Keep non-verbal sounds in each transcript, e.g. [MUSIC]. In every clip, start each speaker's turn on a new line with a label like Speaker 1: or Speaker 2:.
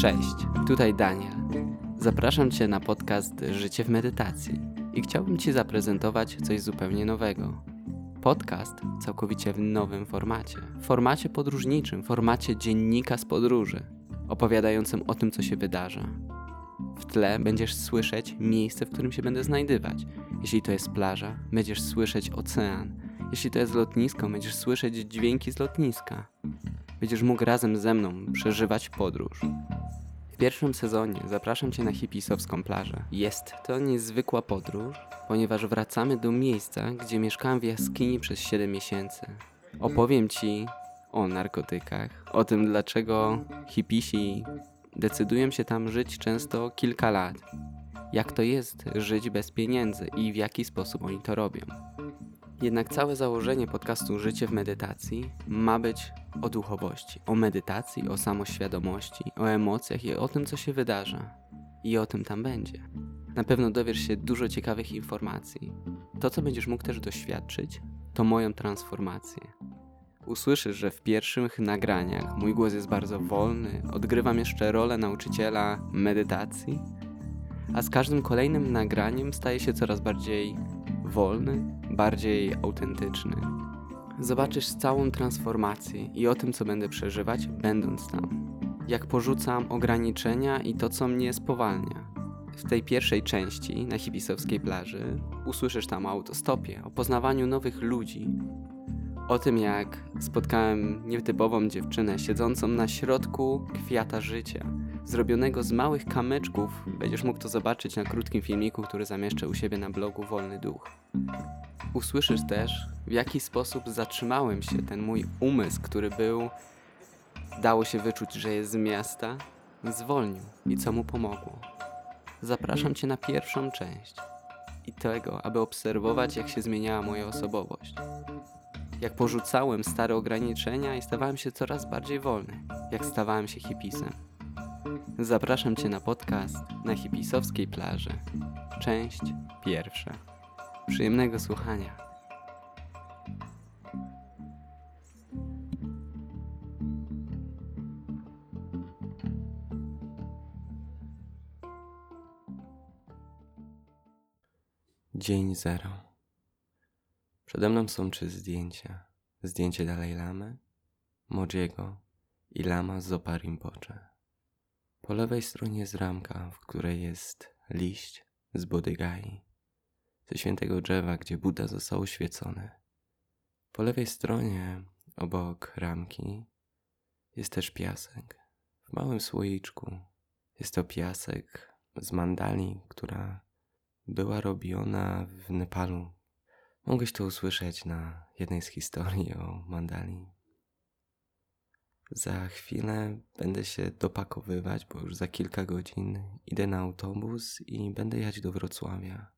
Speaker 1: Cześć, tutaj Daniel. Zapraszam Cię na podcast Życie w medytacji i chciałbym Ci zaprezentować coś zupełnie nowego. Podcast całkowicie w nowym formacie. W formacie podróżniczym, formacie dziennika z podróży, opowiadającym o tym, co się wydarza. W tle będziesz słyszeć miejsce, w którym się będę znajdywać. Jeśli to jest plaża, będziesz słyszeć ocean. Jeśli to jest lotnisko, będziesz słyszeć dźwięki z lotniska. Będziesz mógł razem ze mną przeżywać podróż. W pierwszym sezonie zapraszam Cię na hipisowską plażę. Jest to niezwykła podróż, ponieważ wracamy do miejsca, gdzie mieszkałem w jaskini przez 7 miesięcy. Opowiem Ci o narkotykach, o tym dlaczego hipisi decydują się tam żyć często kilka lat. Jak to jest żyć bez pieniędzy i w jaki sposób oni to robią. Jednak całe założenie podcastu Życie w medytacji ma być o duchowości, o medytacji, o samoświadomości, o emocjach i o tym, co się wydarza. I o tym tam będzie. Na pewno dowiesz się dużo ciekawych informacji. To, co będziesz mógł też doświadczyć, to moją transformację. Usłyszysz, że w pierwszych nagraniach mój głos jest bardzo wolny, odgrywam jeszcze rolę nauczyciela medytacji, a z każdym kolejnym nagraniem staje się coraz bardziej wolny, bardziej autentyczny. Zobaczysz całą transformację i o tym, co będę przeżywać, będąc tam. Jak porzucam ograniczenia i to, co mnie spowalnia. W tej pierwszej części na hipisowskiej plaży usłyszysz tam o autostopie, o poznawaniu nowych ludzi, o tym, jak spotkałem nietypową dziewczynę siedzącą na środku kwiata życia, zrobionego z małych kamyczków. Będziesz mógł to zobaczyć na krótkim filmiku, który zamieszczę u siebie na blogu Wolny Duch. Usłyszysz też, w jaki sposób zatrzymałem się, ten mój umysł, który był, dało się wyczuć, że jest z miasta, zwolnił i co mu pomogło. Zapraszam Cię na pierwszą część i tego, aby obserwować, jak się zmieniała moja osobowość. Jak porzucałem stare ograniczenia i stawałem się coraz bardziej wolny, jak stawałem się hipisem. Zapraszam Cię na podcast na hipisowskiej plaży. Część pierwsza. Przyjemnego słuchania. Dzień zero. Przede mną są trzy zdjęcia. Zdjęcie Dalaj Lamy, Modziego i Lama Zopa Rinpoche. Po lewej stronie jest ramka, w której jest liść z Bodygai, ze świętego drzewa, gdzie Buddha został uświecony. Po lewej stronie, obok ramki, jest też piasek. W małym słoiczku jest to piasek z mandali, która była robiona w Nepalu. Mogłeś to usłyszeć na jednej z historii o mandali. Za chwilę będę się dopakowywać, bo już za kilka godzin idę na autobus i będę jechać do Wrocławia.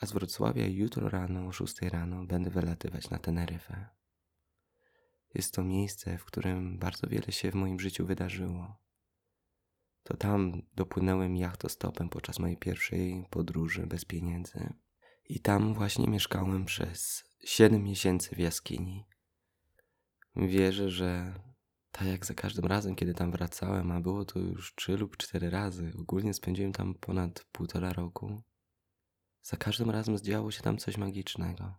Speaker 1: A z Wrocławia jutro rano o 6 rano będę wylatywać na Teneryfę. Jest to miejsce, w którym bardzo wiele się w moim życiu wydarzyło. To tam dopłynąłem jachtostopem podczas mojej pierwszej podróży bez pieniędzy. I tam właśnie mieszkałem przez 7 miesięcy w jaskini. Wierzę, że tak jak za każdym razem, kiedy tam wracałem, a było to już trzy lub cztery razy, ogólnie spędziłem tam ponad półtora roku, za każdym razem zdziało się tam coś magicznego.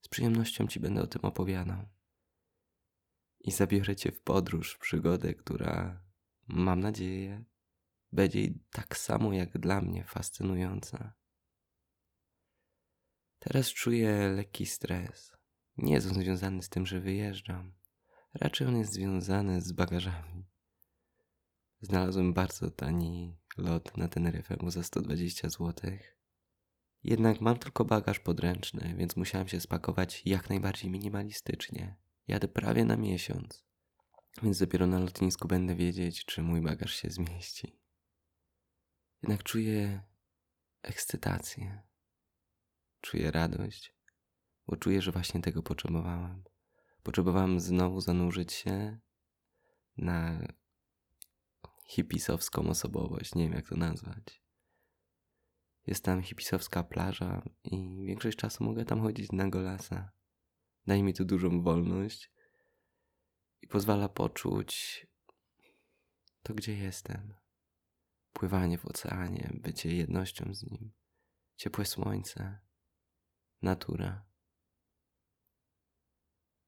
Speaker 1: Z przyjemnością ci będę o tym opowiadał. I zabiorę cię w podróż, w przygodę, która, mam nadzieję, będzie tak samo jak dla mnie fascynująca. Teraz czuję lekki stres. Nie jest on związany z tym, że wyjeżdżam. Raczej on jest związany z bagażami. Znalazłem bardzo tani lot na Teneryfę za 120 zł. Jednak mam tylko bagaż podręczny, więc musiałem się spakować jak najbardziej minimalistycznie. Jadę prawie na miesiąc, więc dopiero na lotnisku będę wiedzieć, czy mój bagaż się zmieści. Jednak czuję ekscytację, czuję radość, bo czuję, że właśnie tego potrzebowałem. Potrzebowałem znowu zanurzyć się na hipisowską osobowość, nie wiem jak to nazwać. Jest tam hipisowska plaża i większość czasu mogę tam chodzić na golasa. Daje mi to dużą wolność i pozwala poczuć to, gdzie jestem. Pływanie w oceanie, bycie jednością z nim, ciepłe słońce, natura.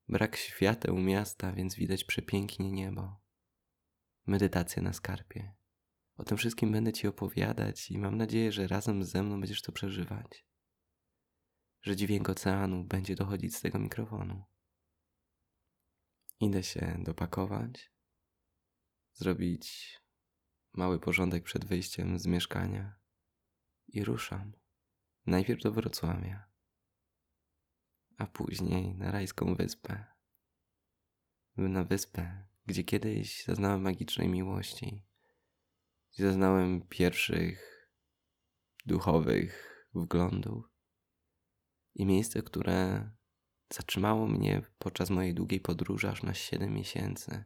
Speaker 1: Brak świateł miasta, więc widać przepięknie niebo. Medytacja na skarpie. O tym wszystkim będę Ci opowiadać i mam nadzieję, że razem ze mną będziesz to przeżywać. Że dźwięk oceanu będzie dochodzić z tego mikrofonu. Idę się dopakować, zrobić mały porządek przed wyjściem z mieszkania i ruszam. Najpierw do Wrocławia, a później na rajską wyspę. Na wyspę, gdzie kiedyś zaznałem magicznej miłości, gdzie zaznałem pierwszych duchowych wglądów i miejsce, które zatrzymało mnie podczas mojej długiej podróży aż na 7 miesięcy.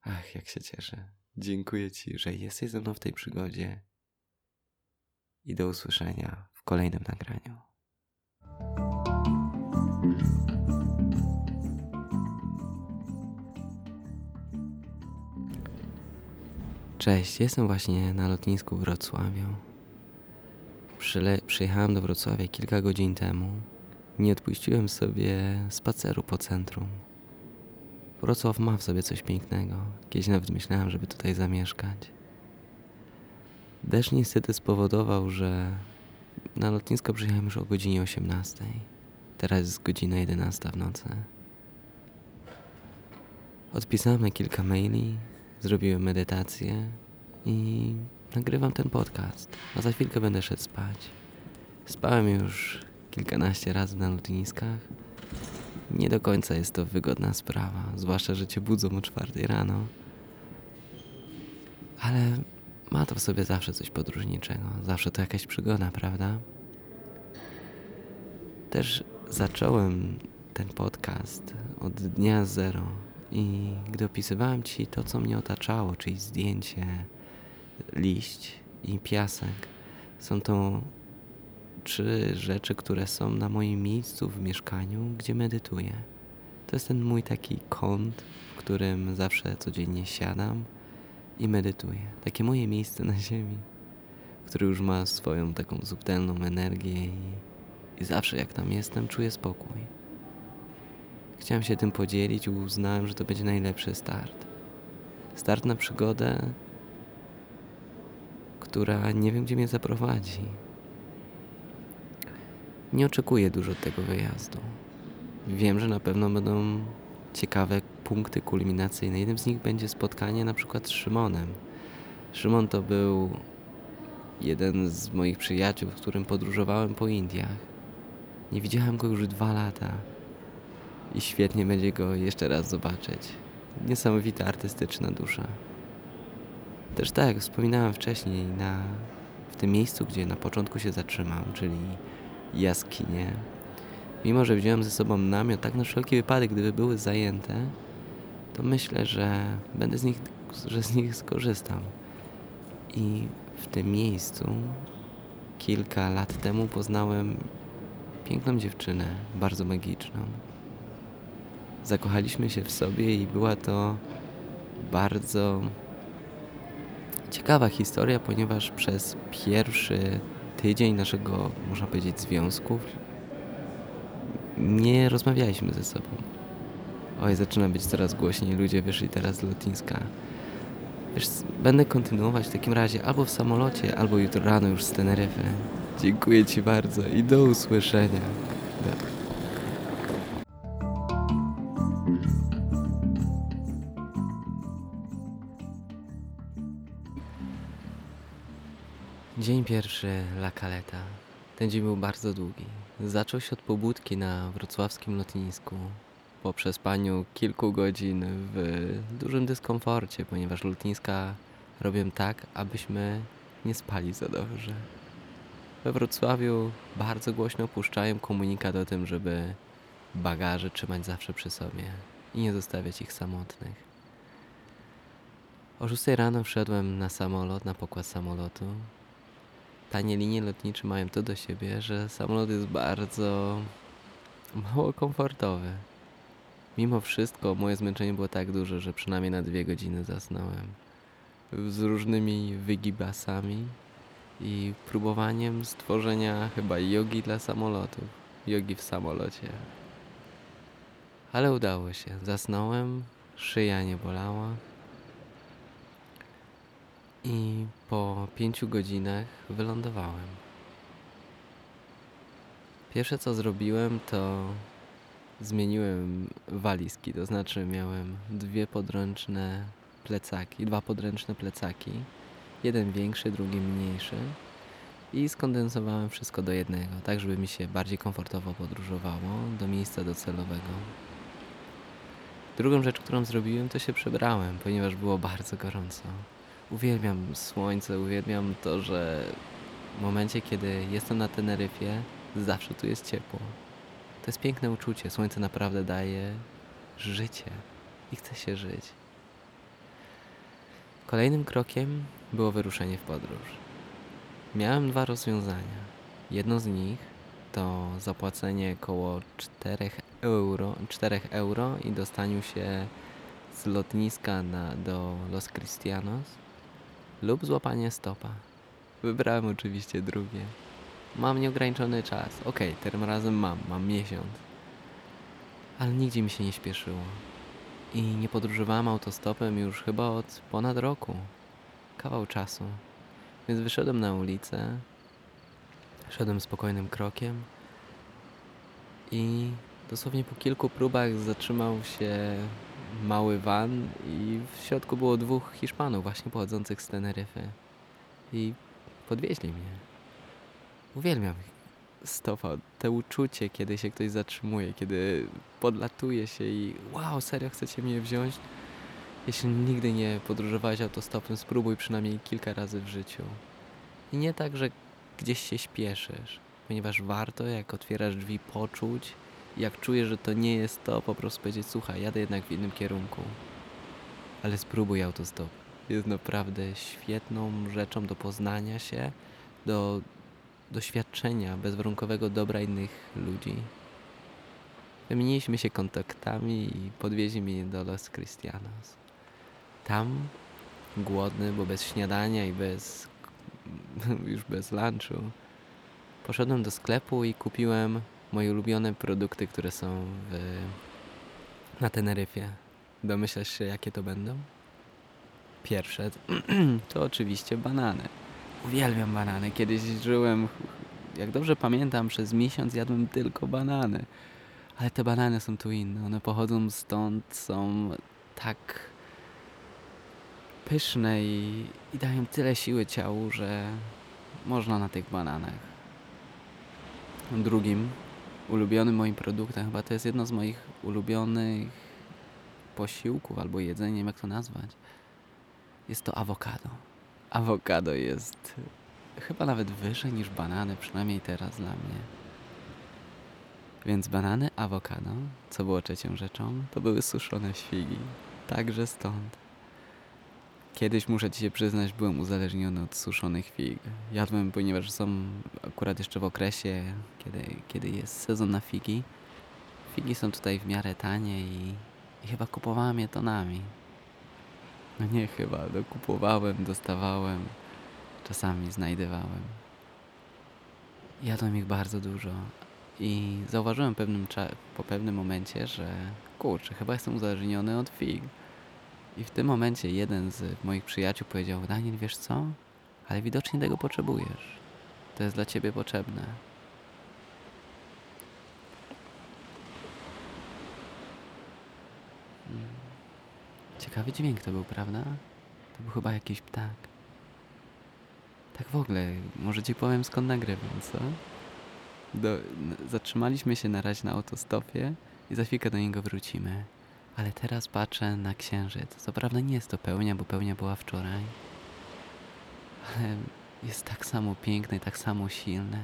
Speaker 1: Ach, jak się cieszę. Dziękuję Ci, że jesteś ze mną w tej przygodzie. I do usłyszenia w kolejnym nagraniu. Cześć, jestem właśnie na lotnisku w Wrocławiu. Przyle- przyjechałem do Wrocławia kilka godzin temu. Nie odpuściłem sobie spaceru po centrum. Wrocław ma w sobie coś pięknego. Kiedyś nawet myślałem, żeby tutaj zamieszkać. Deszcz niestety spowodował, że na lotnisko przyjechałem już o godzinie 18. Teraz jest godzina 11 w nocy. Odpisałem kilka maili, zrobiłem medytację i nagrywam ten podcast. A za chwilkę będę szedł spać. Spałem już kilkanaście razy na lotniskach. Nie do końca jest to wygodna sprawa, zwłaszcza, że cię budzą o czwartej rano. Ale ma to w sobie zawsze coś podróżniczego. Zawsze to jakaś przygoda, prawda? Też zacząłem ten podcast od dnia zero i gdy opisywałem ci to, co mnie otaczało, czyli zdjęcie, liść i piasek, są to trzy rzeczy, które są na moim miejscu w mieszkaniu, gdzie medytuję. To jest ten mój taki kąt, w którym zawsze codziennie siadam i medytuję. Takie moje miejsce na ziemi, które już ma swoją taką subtelną energię i, i zawsze jak tam jestem, czuję spokój. Chciałem się tym podzielić i uznałem, że to będzie najlepszy start. Start na przygodę, która nie wiem, gdzie mnie zaprowadzi. Nie oczekuję dużo od tego wyjazdu. Wiem, że na pewno będą ciekawe punkty kulminacyjne. Jednym z nich będzie spotkanie na przykład z Szymonem. Szymon to był jeden z moich przyjaciół, z którym podróżowałem po Indiach. Nie widziałem go już dwa lata i świetnie będzie go jeszcze raz zobaczyć. Niesamowita artystyczna dusza. Też tak, jak wspominałem wcześniej, na, w tym miejscu, gdzie na początku się zatrzymam, czyli jaskinie. Mimo, że wziąłem ze sobą namiot, tak na wszelki wypadek, gdyby były zajęte, to myślę, że będę z nich, że z nich skorzystam. I w tym miejscu kilka lat temu poznałem piękną dziewczynę, bardzo magiczną. Zakochaliśmy się w sobie i była to bardzo ciekawa historia, ponieważ przez pierwszy tydzień naszego, można powiedzieć, związku nie rozmawialiśmy ze sobą. Oj, zaczyna być coraz głośniej, ludzie wyszli teraz z lotniska. Wiesz, będę kontynuować w takim razie albo w samolocie, albo jutro rano już z Teneryfy. Dziękuję Ci bardzo i do usłyszenia. Do. Dzień pierwszy La Caleta. Ten dzień był bardzo długi. Zaczął się od pobudki na wrocławskim lotnisku. Po przespaniu kilku godzin w dużym dyskomforcie, ponieważ lotniska robią tak, abyśmy nie spali za dobrze. We Wrocławiu bardzo głośno puszczają komunikat o tym, żeby bagaże trzymać zawsze przy sobie i nie zostawiać ich samotnych. O 6 rano wszedłem na samolot, na pokład samolotu. Tanie linie lotnicze mają to do siebie, że samolot jest bardzo mało komfortowy. Mimo wszystko moje zmęczenie było tak duże, że przynajmniej na dwie godziny zasnąłem. Z różnymi wygibasami i próbowaniem stworzenia chyba jogi dla samolotów. Jogi w samolocie. Ale udało się. Zasnąłem, szyja nie bolała. I po pięciu godzinach wylądowałem. Pierwsze co zrobiłem, to zmieniłem walizki, to znaczy miałem dwie podręczne plecaki, dwa podręczne plecaki, jeden większy, drugi mniejszy i skondensowałem wszystko do jednego, tak żeby mi się bardziej komfortowo podróżowało do miejsca docelowego. Drugą rzecz, którą zrobiłem, to się przebrałem, ponieważ było bardzo gorąco. Uwielbiam słońce, uwielbiam to, że w momencie, kiedy jestem na Teneryfie, zawsze tu jest ciepło. To jest piękne uczucie. Słońce naprawdę daje życie i chce się żyć. Kolejnym krokiem było wyruszenie w podróż. Miałem dwa rozwiązania. Jedno z nich to zapłacenie około 4 euro, 4 euro i dostaniu się z lotniska na, do Los Cristianos lub złapanie stopa. Wybrałem oczywiście drugie. Mam nieograniczony czas. Okej, tym razem mam, mam miesiąc. Ale nigdzie mi się nie śpieszyło. I nie podróżowałem autostopem już chyba od ponad roku. Kawał czasu. Więc wyszedłem na ulicę. Szedłem spokojnym krokiem. I dosłownie po kilku próbach zatrzymał się mały van i w środku było dwóch Hiszpanów właśnie pochodzących z Teneryfy. I podwieźli mnie. Uwielbiam stopa, te uczucie, kiedy się ktoś zatrzymuje, kiedy podlatuje się i wow, serio chcecie mnie wziąć? Jeśli nigdy nie podróżowałeś autostopem, spróbuj przynajmniej kilka razy w życiu. I nie tak, że gdzieś się śpieszysz, ponieważ warto, jak otwierasz drzwi, poczuć, jak czujesz, że to nie jest to, po prostu powiedzieć, słuchaj, jadę jednak w innym kierunku. Ale spróbuj autostop. Jest naprawdę świetną rzeczą do poznania się, do doświadczenia bezwarunkowego dobra innych ludzi. Wymieniliśmy się kontaktami i podwieźli mnie do Los Cristianos. Tam, głodny, bo bez śniadania i bez [LAUGHS] już bez lunchu, poszedłem do sklepu i kupiłem moje ulubione produkty, które są w, na Teneryfie. Domyślasz się, jakie to będą? Pierwsze [CLEARS THROAT] to oczywiście banany. Uwielbiam banany. Kiedyś żyłem, jak dobrze pamiętam, przez miesiąc jadłem tylko banany. Ale te banany są tu inne. One pochodzą stąd, są tak pyszne i, i dają tyle siły ciału, że można na tych bananach. Drugim ulubionym moim produktem, chyba to jest jedno z moich ulubionych posiłków albo jedzenia, nie wiem jak to nazwać, jest to awokado. Awokado jest chyba nawet wyżej niż banany, przynajmniej teraz dla mnie. Więc banany, awokado, co było trzecią rzeczą, to były suszone figi. Także stąd. Kiedyś, muszę ci się przyznać, byłem uzależniony od suszonych fig. Jadłem, ponieważ są akurat jeszcze w okresie, kiedy, kiedy jest sezon na figi. Figi są tutaj w miarę tanie i, i chyba kupowałem je tonami. No [LAUGHS] nie chyba, no kupowałem, dostawałem, czasami znajdowałem. Jadłem ich bardzo dużo i zauważyłem pewnym po pewnym momencie, że kurczę, chyba jestem uzależniony od fig. I w tym momencie jeden z moich przyjaciół powiedział, Daniel, wiesz co? Ale widocznie tego potrzebujesz. To jest dla ciebie potrzebne. Hmm. Ciekawy dźwięk to był, prawda? To był chyba jakiś ptak. Tak w ogóle, może ci powiem skąd nagrywam, co? Do, zatrzymaliśmy się na razie na autostopie i za chwilkę do niego wrócimy. Ale teraz patrzę na księżyc. Co prawda nie jest to pełnia, bo pełnia była wczoraj. Ale jest tak samo piękne, tak samo silne.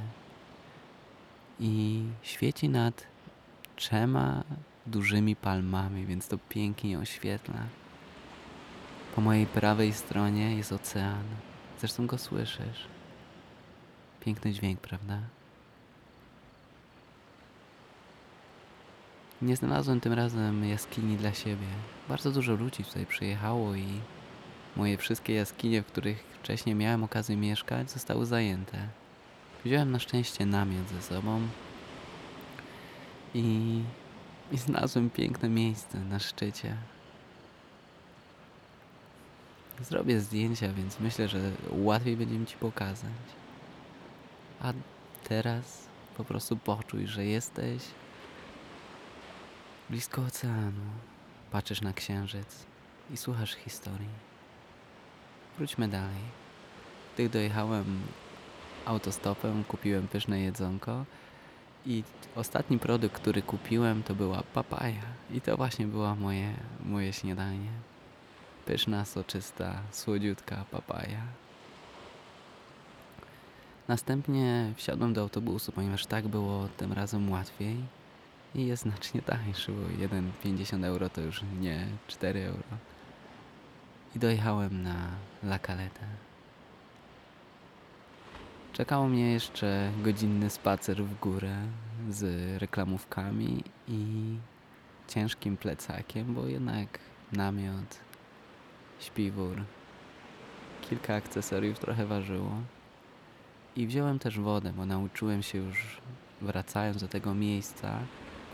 Speaker 1: I świeci nad trzema dużymi palmami, więc to pięknie oświetla. Po mojej prawej stronie jest ocean. Zresztą go słyszysz. Piękny dźwięk, prawda? Nie znalazłem tym razem jaskini dla siebie. Bardzo dużo ludzi tutaj przyjechało i moje wszystkie jaskinie, w których wcześniej miałem okazję mieszkać, zostały zajęte. Wziąłem na szczęście namiot ze sobą i, i znalazłem piękne miejsce na szczycie. Zrobię zdjęcia, więc myślę, że łatwiej będzie mi ci pokazać. A teraz po prostu poczuj, że jesteś blisko oceanu. Patrzysz na księżyc i słuchasz historii. Wróćmy dalej. Gdy dojechałem autostopem, kupiłem pyszne jedzonko i ostatni produkt, który kupiłem, to była papaja. I to właśnie było moje, moje śniadanie. Pyszna, soczysta, słodziutka papaja. Następnie wsiadłem do autobusu, ponieważ tak było tym razem łatwiej i jest znacznie tańszy, bo 1,50 euro to już nie 4 euro. I dojechałem na La Caleta. Czekało mnie jeszcze godzinny spacer w górę z reklamówkami i ciężkim plecakiem, bo jednak namiot, śpiwór, kilka akcesoriów trochę ważyło. I wziąłem też wodę, bo nauczyłem się już wracając do tego miejsca,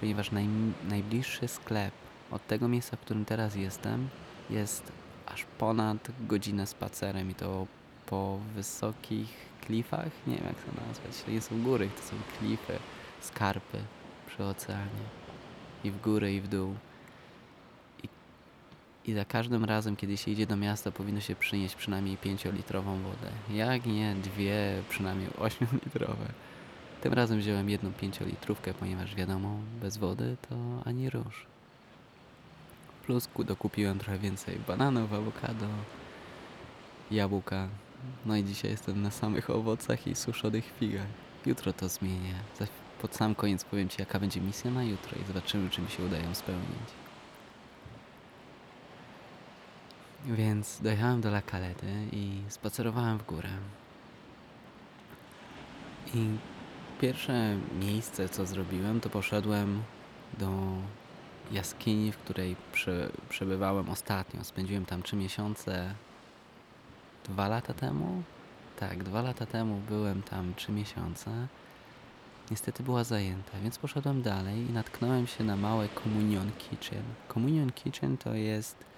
Speaker 1: ponieważ naj, najbliższy sklep od tego miejsca, w którym teraz jestem, jest aż ponad godzinę spacerem i to po wysokich klifach, nie wiem jak to nazwać, to nie są góry, to są klify, skarpy przy oceanie i w górę i w dół. I, za każdym razem, kiedy się idzie do miasta, powinno się przynieść przynajmniej 5-litrową wodę. Jak nie dwie, przynajmniej 8-litrowe. Tym razem wziąłem jedną 5-litrówkę, ponieważ wiadomo, bez wody to ani rusz. Plus dokupiłem trochę więcej bananów, awokado, jabłka. No i dzisiaj jestem na samych owocach i suszonych figach. Jutro to zmienię. Pod sam koniec powiem Ci, jaka będzie misja na jutro i zobaczymy, czy mi się udają spełnić. Więc dojechałem do La Calety i spacerowałem w górę. I pierwsze miejsce, co zrobiłem, to poszedłem do jaskini, w której prze, przebywałem ostatnio. Spędziłem tam trzy miesiące dwa lata temu. Tak, dwa lata temu byłem tam trzy miesiące. Niestety była zajęta, więc poszedłem dalej i natknąłem się na małe Communion Kitchen. Communion Kitchen to jest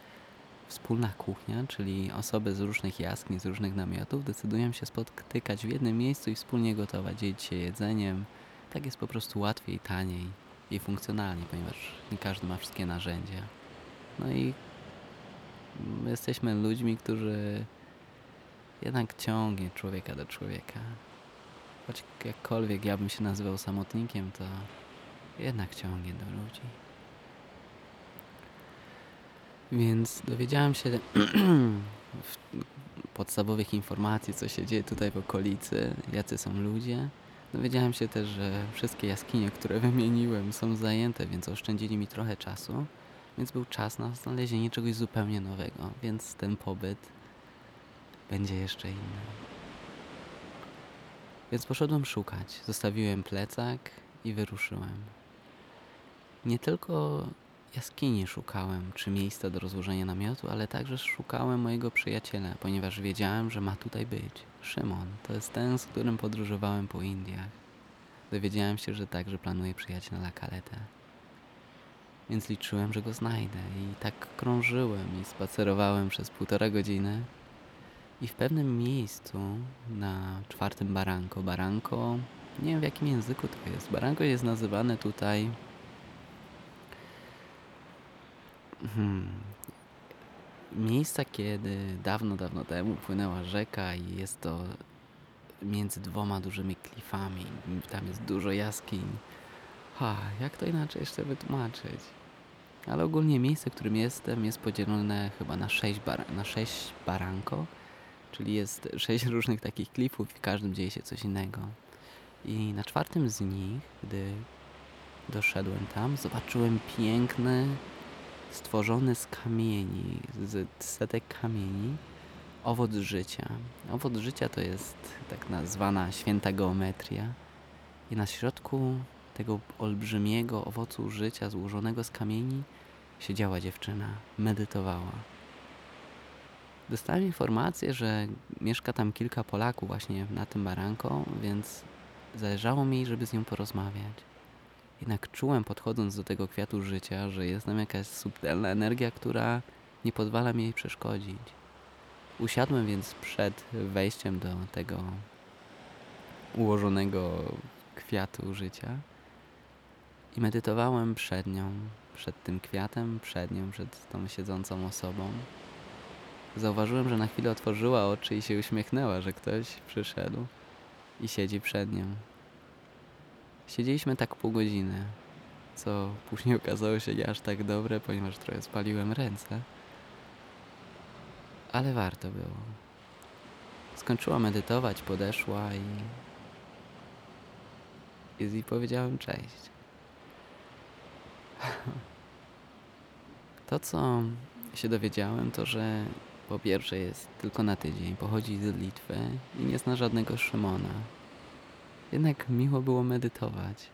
Speaker 1: wspólna kuchnia, czyli osoby z różnych jaskiń, z różnych namiotów decydują się spotykać w jednym miejscu i wspólnie gotować, dzielić się jedzeniem. Tak jest po prostu łatwiej, taniej i funkcjonalnie, ponieważ nie każdy ma wszystkie narzędzia. No i my jesteśmy ludźmi, którzy jednak ciągnie człowieka do człowieka. Choć jakkolwiek ja bym się nazywał samotnikiem, to jednak ciągnie do ludzi. Więc dowiedziałem się [CLEARS THROAT] podstawowych informacji, co się dzieje tutaj w okolicy, jacy są ludzie. Dowiedziałem się też, że wszystkie jaskinie, które [LAUGHS] wymieniłem, są zajęte, więc oszczędzili mi trochę czasu. Więc był czas na znalezienie czegoś zupełnie nowego, więc ten pobyt będzie jeszcze inny. Więc poszedłem szukać. Zostawiłem plecak i wyruszyłem. Nie tylko jaskini szukałem, czy miejsca do rozłożenia namiotu, ale także szukałem mojego przyjaciela, ponieważ wiedziałem, że ma tutaj być. Szymon, to jest ten, z którym podróżowałem po Indiach. Dowiedziałem się, że także planuje przyjechać na La Caleta. Więc liczyłem, że go znajdę i tak krążyłem i spacerowałem przez półtora godziny i w pewnym miejscu na czwartym baranko, baranko, nie wiem w jakim języku to jest, baranko jest nazywane tutaj hmm, miejsca, kiedy dawno, dawno temu płynęła rzeka i jest to między dwoma dużymi klifami. Tam jest dużo jaskiń. Ha, jak to inaczej jeszcze wytłumaczyć? Ale ogólnie miejsce, w którym jestem, jest podzielone chyba na sześć, bar na sześć baranko, czyli jest sześć [LAUGHS] różnych takich klifów i w każdym dzieje się coś innego. I na czwartym z nich, gdy doszedłem tam, zobaczyłem piękny stworzony z kamieni, z setek kamieni, owoc życia. Owoc życia to jest tak nazwana święta geometria. I na środku tego olbrzymiego owocu życia złożonego z kamieni siedziała dziewczyna, medytowała. Dostałem informację, że mieszka tam kilka Polaków właśnie na tym baranko, więc zależało mi, żeby z nią porozmawiać. Jednak czułem podchodząc do tego kwiatu życia, że jest tam jakaś subtelna energia, która nie pozwala mi jej przeszkodzić. Usiadłem więc przed wejściem do tego ułożonego kwiatu życia i medytowałem przed nią, przed tym kwiatem, przed nią, przed tą siedzącą osobą. Zauważyłem, że na chwilę otworzyła oczy i się uśmiechnęła, że ktoś przyszedł i siedzi przed nią. Siedzieliśmy tak pół godziny, co później [LAUGHS] okazało się nie aż tak dobre, ponieważ trochę spaliłem ręce. Ale warto było. Skończyła medytować, podeszła i. I powiedziałem cześć. [LAUGHS] To, co się dowiedziałem, to że po pierwsze jest tylko na tydzień, pochodzi z Litwy i nie zna żadnego Szymona. Jednak miło było medytować.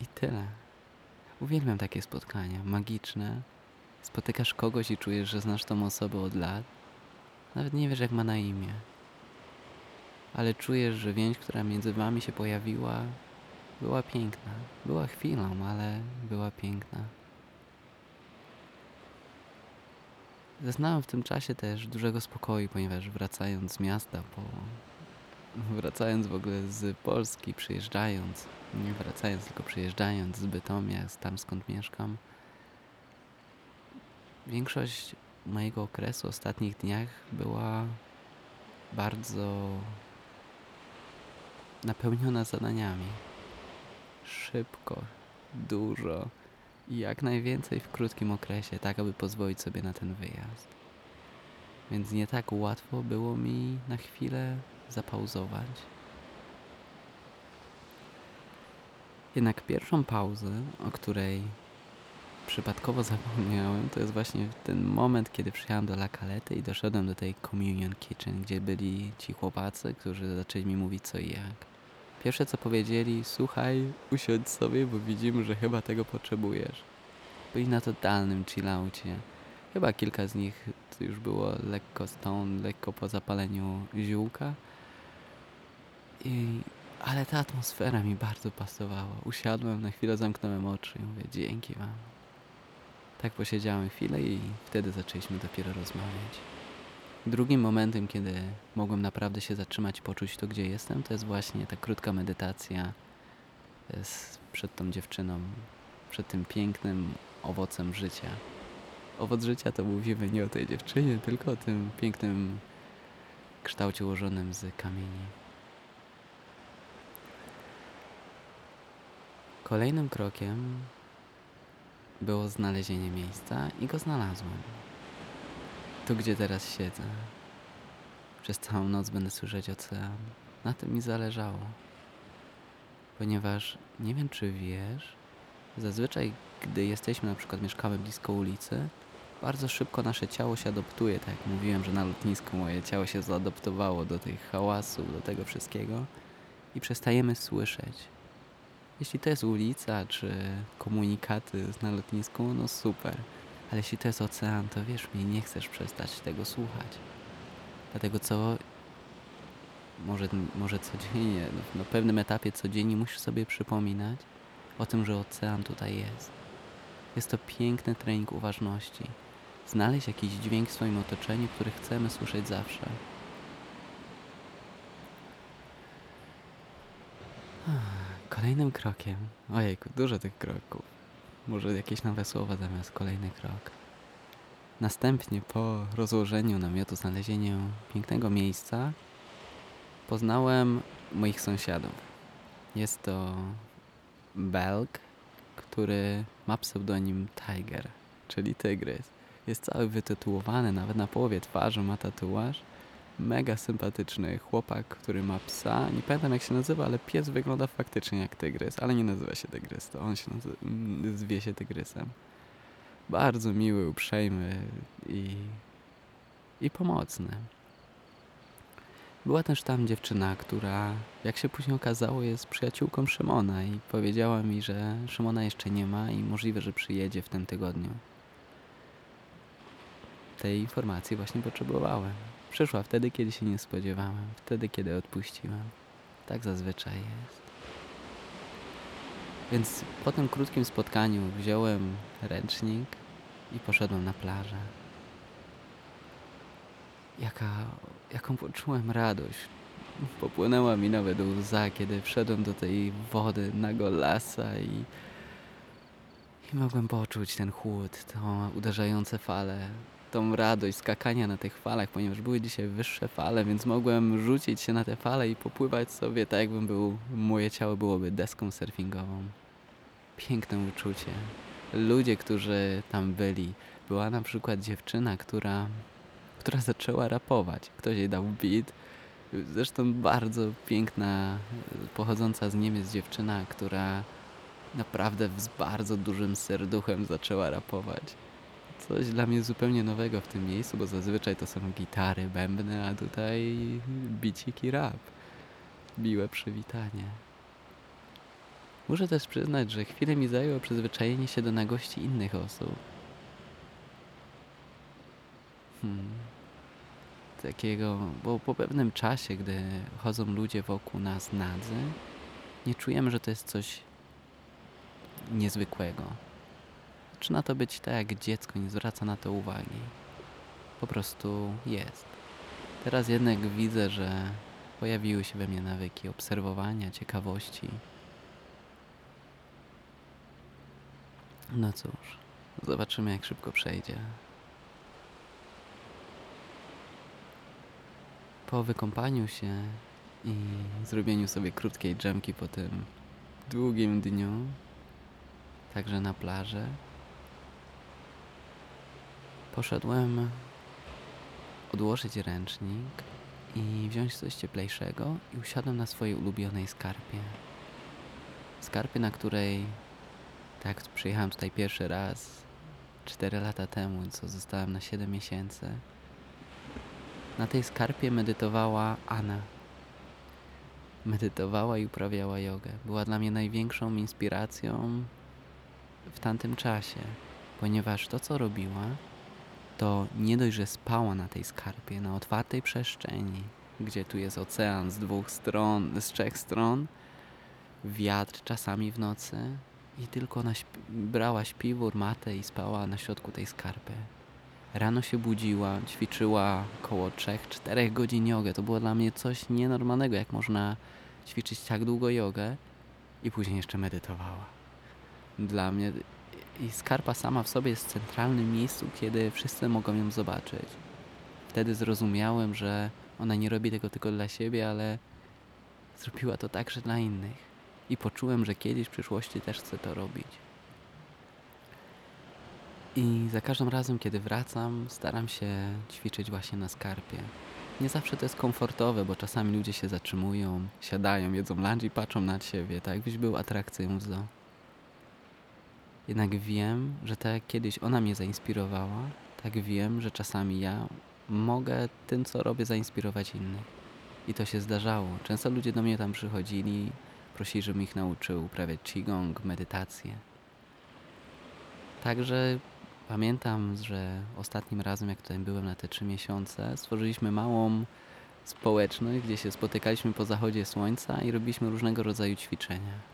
Speaker 1: I tyle. Uwielbiam takie spotkania, magiczne. Spotykasz kogoś i czujesz, że znasz tą osobę od lat. Nawet nie wiesz, jak ma na imię. Ale czujesz, że więź, która między wami się pojawiła, była piękna. Była chwilą, ale była piękna. Zaznałem w tym czasie też dużego spokoju, ponieważ wracając z miasta po wracając w ogóle z Polski, przyjeżdżając, nie wracając, tylko przyjeżdżając z Bytomia, tam skąd mieszkam, większość mojego okresu, ostatnich dniach była bardzo napełniona zadaniami. Szybko, dużo i jak najwięcej w krótkim okresie, tak aby pozwolić sobie na ten wyjazd. Więc nie tak łatwo było mi na chwilę zapauzować. Jednak pierwszą pauzę, o której przypadkowo [LAUGHS] zapomniałem, to jest właśnie ten moment, kiedy przyjechałem do La Calette i doszedłem do tej Communion Kitchen, gdzie byli ci chłopacy, którzy zaczęli mi mówić co i jak. Pierwsze co powiedzieli, słuchaj, usiądź sobie, bo widzimy, że chyba tego potrzebujesz. Byli na totalnym chillaucie. Chyba kilka z nich już było lekko stąd, lekko po zapaleniu ziółka, i, ale ta atmosfera mi bardzo pasowała. Usiadłem, na chwilę zamknąłem oczy i mówię dzięki wam. Tak posiedziałem chwilę i wtedy zaczęliśmy dopiero rozmawiać. Drugim momentem, kiedy mogłem naprawdę się zatrzymać, poczuć to, gdzie jestem, to jest właśnie ta krótka medytacja przed tą dziewczyną, przed tym pięknym owocem życia. Owoc życia to mówimy nie o tej dziewczynie, tylko o tym pięknym kształcie ułożonym z kamieni. Kolejnym krokiem było znalezienie miejsca i go znalazłem. Tu, gdzie teraz siedzę. Przez całą noc będę słyszeć ocean. Na tym mi zależało. Ponieważ nie wiem, czy wiesz, zazwyczaj, gdy jesteśmy, na przykład mieszkamy blisko ulicy, bardzo szybko nasze ciało się adoptuje. Tak jak mówiłem, że na lotnisku moje ciało się zaadoptowało do tych hałasów, do tego wszystkiego i przestajemy słyszeć jeśli to jest ulica czy komunikaty na lotnisku, no super. Ale jeśli to jest ocean, to wiesz mi, nie chcesz przestać tego słuchać. Dlatego co może, może codziennie, no, na pewnym etapie codziennie musisz sobie przypominać o tym, że ocean tutaj jest. Jest to piękny trening uważności. Znaleźć jakiś dźwięk w swoim otoczeniu, który chcemy słyszeć zawsze. Kolejnym krokiem, ojejku, dużo tych kroków. Może jakieś nowe słowa zamiast kolejny krok. Następnie po rozłożeniu namiotu, znalezieniu pięknego miejsca, poznałem moich sąsiadów. Jest to Belg, który ma pseudonim Tiger, czyli tygrys. Jest cały wytytułowany, nawet na połowie twarzy ma tatuaż mega sympatyczny chłopak, który ma psa. Nie pamiętam jak się nazywa, ale pies wygląda faktycznie jak tygrys, ale nie nazywa się tygrys, to on się nazywa, zwie się tygrysem. bardzo miły, uprzejmy i, i pomocny. Była też tam dziewczyna, która, jak się później okazało, jest przyjaciółką Szymona i powiedziała mi, że Szymona jeszcze nie ma i możliwe, że przyjedzie w tym tygodniu. Tej informacji właśnie potrzebowałem. Przyszła wtedy, kiedy się nie spodziewałem, wtedy, kiedy odpuściłem. Tak zazwyczaj jest. Więc po tym krótkim spotkaniu wziąłem ręcznik i poszedłem na plażę. Jaka, jaką poczułem radość. Popłynęła mi nawet łza, kiedy wszedłem do tej wody na golasa i, i mogłem poczuć ten chłód, to uderzające fale, tą radość skakania na tych falach, ponieważ były dzisiaj wyższe fale, więc mogłem rzucić się na te fale i popływać sobie tak, jakbym był, moje ciało byłoby deską surfingową. Piękne uczucie. Ludzie, którzy tam byli. Była na przykład dziewczyna, która, która zaczęła rapować. Ktoś jej dał beat. Zresztą bardzo piękna, pochodząca z Niemiec dziewczyna, która naprawdę z bardzo dużym serduchem zaczęła rapować. Coś dla mnie zupełnie nowego w tym miejscu, bo zazwyczaj to są gitary, bębny, a tutaj biciki rap. Miłe przywitanie. Muszę też przyznać, że chwilę mi zajęło przyzwyczajenie się do nagości innych osób. Hmm. Takiego, bo po pewnym czasie, gdy chodzą ludzie wokół nas nadzy, nie czujemy, że to jest coś niezwykłego. Zaczyna to być tak jak dziecko, nie zwraca na to uwagi. Po prostu jest. Teraz jednak widzę, że pojawiły się we mnie nawyki obserwowania, ciekawości. No cóż, zobaczymy jak szybko przejdzie. Po wykąpaniu się i zrobieniu sobie krótkiej dżemki po tym długim dniu, także na plażę, poszedłem odłożyć ręcznik i wziąć coś cieplejszego i usiadłem na swojej ulubionej skarpie. Skarpie, na której tak, przyjechałem tutaj pierwszy raz 4 lata temu, co zostałem na 7 miesięcy. Na tej skarpie medytowała Anna. Medytowała i uprawiała jogę. Była dla mnie największą inspiracją w tamtym czasie, ponieważ to, co robiła, to nie dość, że spała na tej skarpie, na otwartej przestrzeni, gdzie tu jest ocean z dwóch stron, z trzech stron, wiatr czasami w nocy, i tylko ona brała śpiwór, matę i spała na środku tej skarpy. Rano się budziła, ćwiczyła około 3-4 godzin jogę. To było dla mnie coś nienormalnego, jak można ćwiczyć tak długo jogę i później jeszcze medytowała. Dla mnie i skarpa sama w sobie jest w centralnym miejscu, kiedy wszyscy mogą ją zobaczyć. Wtedy zrozumiałem, że ona nie robi tego tylko dla siebie, ale zrobiła to także dla innych i poczułem, że kiedyś w przyszłości też chcę to robić. I za każdym razem, kiedy wracam, staram się ćwiczyć właśnie na skarpie. Nie zawsze to jest komfortowe, bo czasami ludzie się zatrzymują, siadają, jedzą lunch i patrzą na siebie, tak jakbyś był atrakcją w zoo. Jednak wiem, że tak kiedyś ona mnie zainspirowała, tak wiem, że czasami ja mogę tym, co robię, zainspirować innych. I to się zdarzało. Często ludzie do mnie tam przychodzili, Prosili, żebym ich nauczył uprawiać qigong, medytację. Także pamiętam, że ostatnim razem, jak tutaj byłem na te trzy miesiące, stworzyliśmy małą społeczność, gdzie się spotykaliśmy po zachodzie słońca i robiliśmy różnego rodzaju ćwiczenia.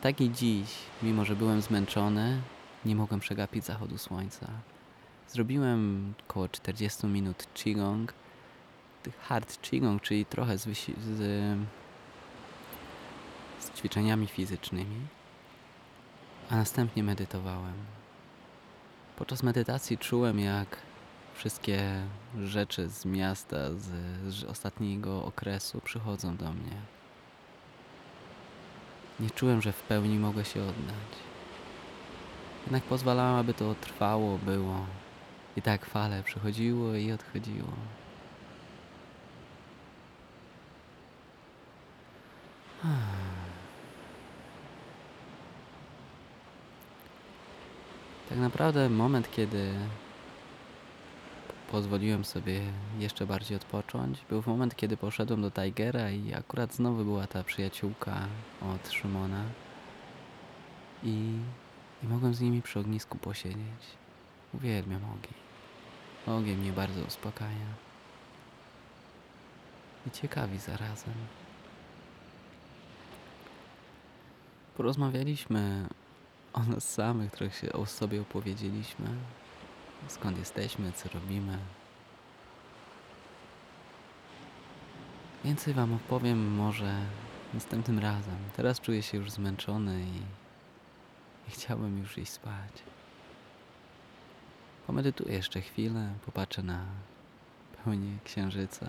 Speaker 1: Tak i dziś, mimo że byłem zmęczony, nie mogłem przegapić zachodu słońca. Zrobiłem około 40 minut qigong, hard qigong, czyli trochę z, z z ćwiczeniami fizycznymi, a następnie medytowałem. Podczas medytacji czułem, jak wszystkie rzeczy z miasta, z, z ostatniego okresu przychodzą do mnie. Nie czułem, że w pełni mogę się oddać. Jednak pozwalałem, aby to trwało, było. I tak fale przychodziło i odchodziło. Tak naprawdę moment, kiedy pozwoliłem sobie jeszcze bardziej odpocząć, był moment, kiedy poszedłem do Tigera i akurat znowu była ta przyjaciółka od Szymona i, i mogłem z nimi przy ognisku posiedzieć. Uwielbiam ogień. Ogień mnie bardzo uspokaja. I ciekawi zarazem. Porozmawialiśmy o nas samych, trochę się o sobie opowiedzieliśmy. Skąd jesteśmy, co robimy. Więcej Wam opowiem może następnym razem. Teraz czuję się już zmęczony i, i chciałbym już iść spać. Pomedytuję jeszcze chwilę, popatrzę na pełnię księżyca.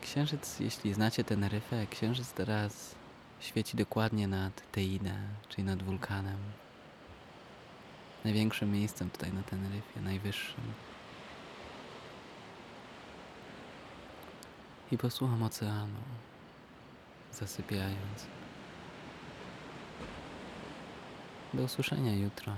Speaker 1: Księżyc, jeśli znacie Teneryfę, księżyc teraz świeci dokładnie nad Teide, czyli nad wulkanem. Największym miejscem tutaj na Teneryfie, najwyższym. I posłucham oceanu, zasypiając. Do usłyszenia jutro.